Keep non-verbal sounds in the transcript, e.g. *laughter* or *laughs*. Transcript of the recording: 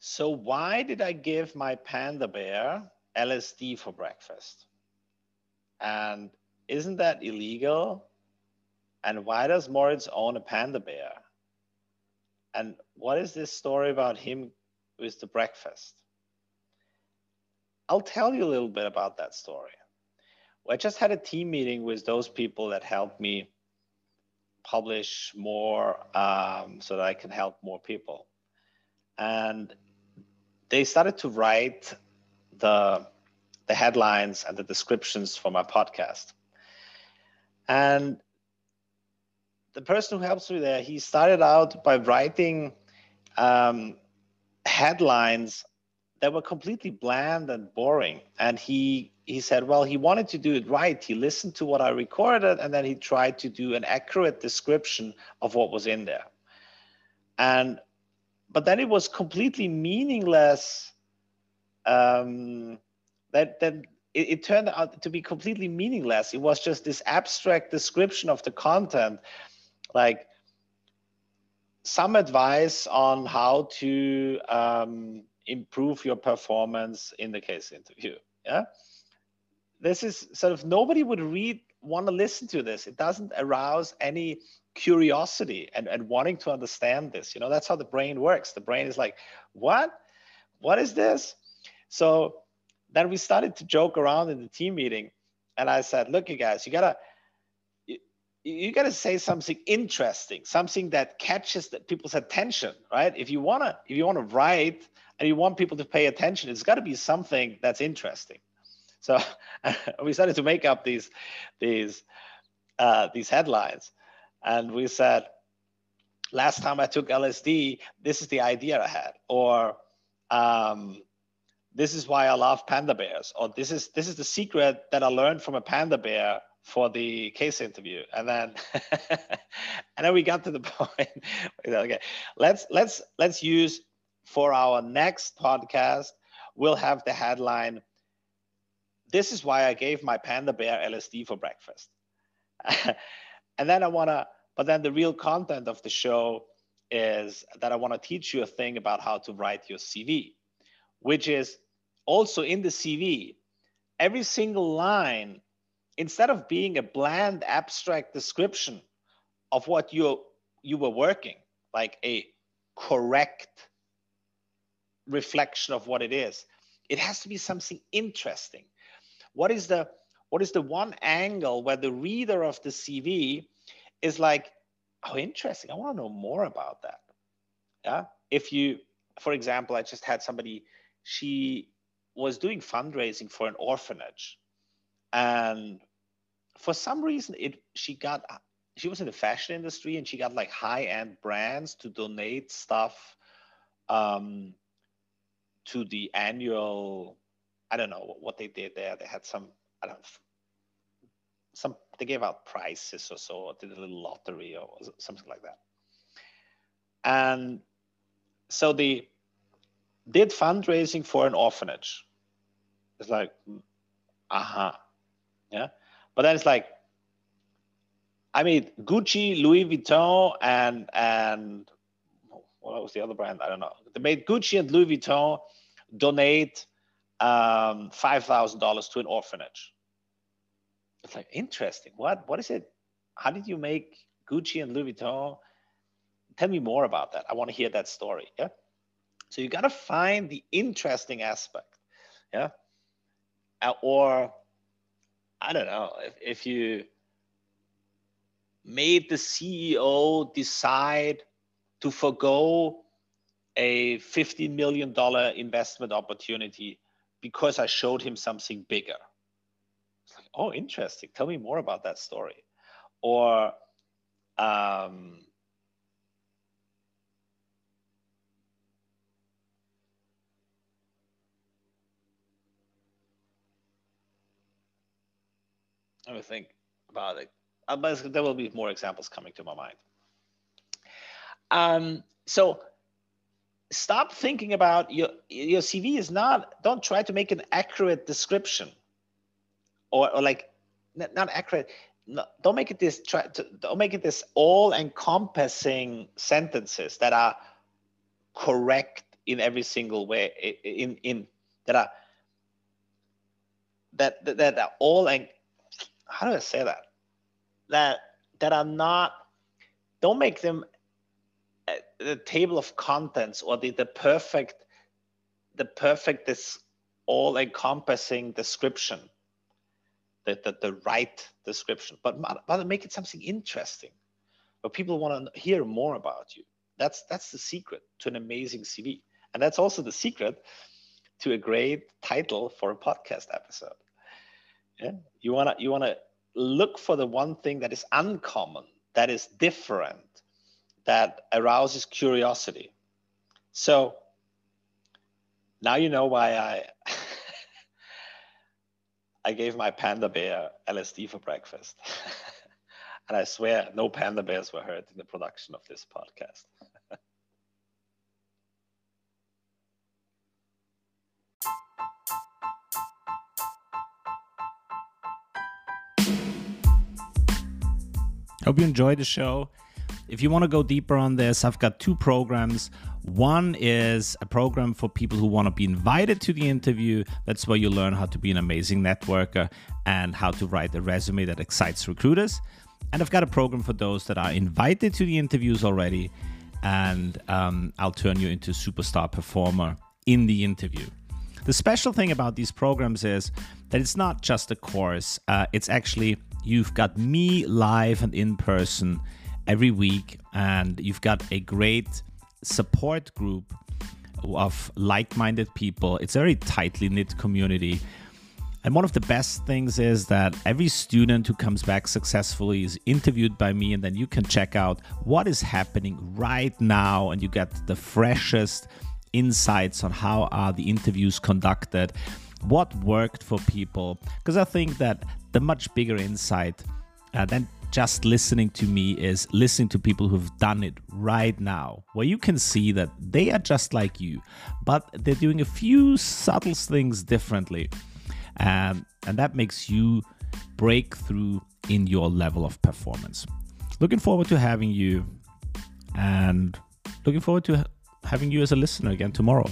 So why did I give my panda bear LSD for breakfast? And isn't that illegal? And why does Moritz own a panda bear? And what is this story about him with the breakfast? I'll tell you a little bit about that story. Well, I just had a team meeting with those people that helped me publish more um, so that I can help more people. And they started to write the, the headlines and the descriptions for my podcast. And the person who helps me there, he started out by writing um, headlines that were completely bland and boring. And he he said, well, he wanted to do it right. He listened to what I recorded, and then he tried to do an accurate description of what was in there. And but then it was completely meaningless. Um, that that it, it turned out to be completely meaningless. It was just this abstract description of the content, like some advice on how to um, improve your performance in the case interview. Yeah. This is sort of nobody would read, want to listen to this. It doesn't arouse any curiosity and, and wanting to understand this. You know, that's how the brain works. The brain is like, what? What is this? So then we started to joke around in the team meeting. And I said, look, you guys, you gotta you, you gotta say something interesting, something that catches the, people's attention, right? If you wanna, if you wanna write and you want people to pay attention, it's got to be something that's interesting. So *laughs* we started to make up these these uh, these headlines, and we said, "Last time I took LSD, this is the idea I had," or um, "This is why I love panda bears," or "This is this is the secret that I learned from a panda bear." for the case interview. And then *laughs* and then we got to the *laughs* point okay let's let's let's use for our next podcast, we'll have the headline This is why I gave my panda bear LSD for breakfast. *laughs* and then I want to, but then the real content of the show is that I want to teach you a thing about how to write your CV, which is also in the CV, every single line, instead of being a bland abstract description of what you you were working, like a correct reflection of what it is. It has to be something interesting. What is the what is the one angle where the reader of the CV is like, oh, interesting. I want to know more about that. Yeah. If you, for example, I just had somebody, she was doing fundraising for an orphanage. And for some reason, it she got she was in the fashion industry and she got like high-end brands to donate stuff um, to the annual i don't know what they did there. They had some i don't know some they gave out prizes or so or did a little lottery or something like that. And so they did fundraising for an orphanage. It's like uh-huh yeah. But then it's like i mean gucci louis vuitton and and what was the other brand? I don't know. They made gucci and louis vuitton donate um, $5,000 to an orphanage. It's like, interesting. What, what is it? How did you make Gucci and Louis Vuitton? Tell me more about that. I want to hear that story. Yeah. So you got to find the interesting aspect. Yeah. Uh, or, I don't know, if, if you made the CEO decide to forego a $50 million investment opportunity because I showed him something bigger. It's like, oh, interesting. Tell me more about that story. Or, um, let me think about it. Uh, there will be more examples coming to my mind. Um, so stop thinking about your your CV is not. Don't try to make an accurate description, or, or like not accurate. No, don't make it this. Try to don't make it this all-encompassing sentences that are correct in every single way in in that are that that, that are all like how do I say that that that are not don't make them Uh, the table of contents or the, the perfect the perfect this all encompassing description the, the, the right description. But rather make it something interesting where people want to hear more about you. That's that's the secret to an amazing cv and that's also the secret to a great title for a podcast episode. Yeah? You want to you want to look for the one thing that is uncommon that is different that arouses curiosity. So now you know why I *laughs* I gave my panda bear LSD for breakfast. *laughs* and I swear no panda bears were hurt in the production of this podcast. Hope you enjoyed the show. If you want to go deeper on this, I've got two programs. One is a program for people who want to be invited to the interview. That's where you learn how to be an amazing networker and how to write a resume that excites recruiters. And I've got a program for those that are invited to the interviews already. And um, I'll turn you into a superstar performer in the interview. The special thing about these programs is that it's not just a course, uh, it's actually you've got me live and in person every week, and you've got a great support group of like minded people. It's a very tightly knit community. And one of the best things is that every student who comes back successfully is interviewed by me, and then you can check out what is happening right now, and you get the freshest insights on how are the interviews conducted, what worked for people. Because I think that the much bigger insight uh, than just listening to me is listening to people who've done it right now, where you can see that they are just like you, but they're doing a few subtle things differently. Um, and that makes you break through in your level of performance. Looking forward to having you and looking forward to having you as a listener again tomorrow.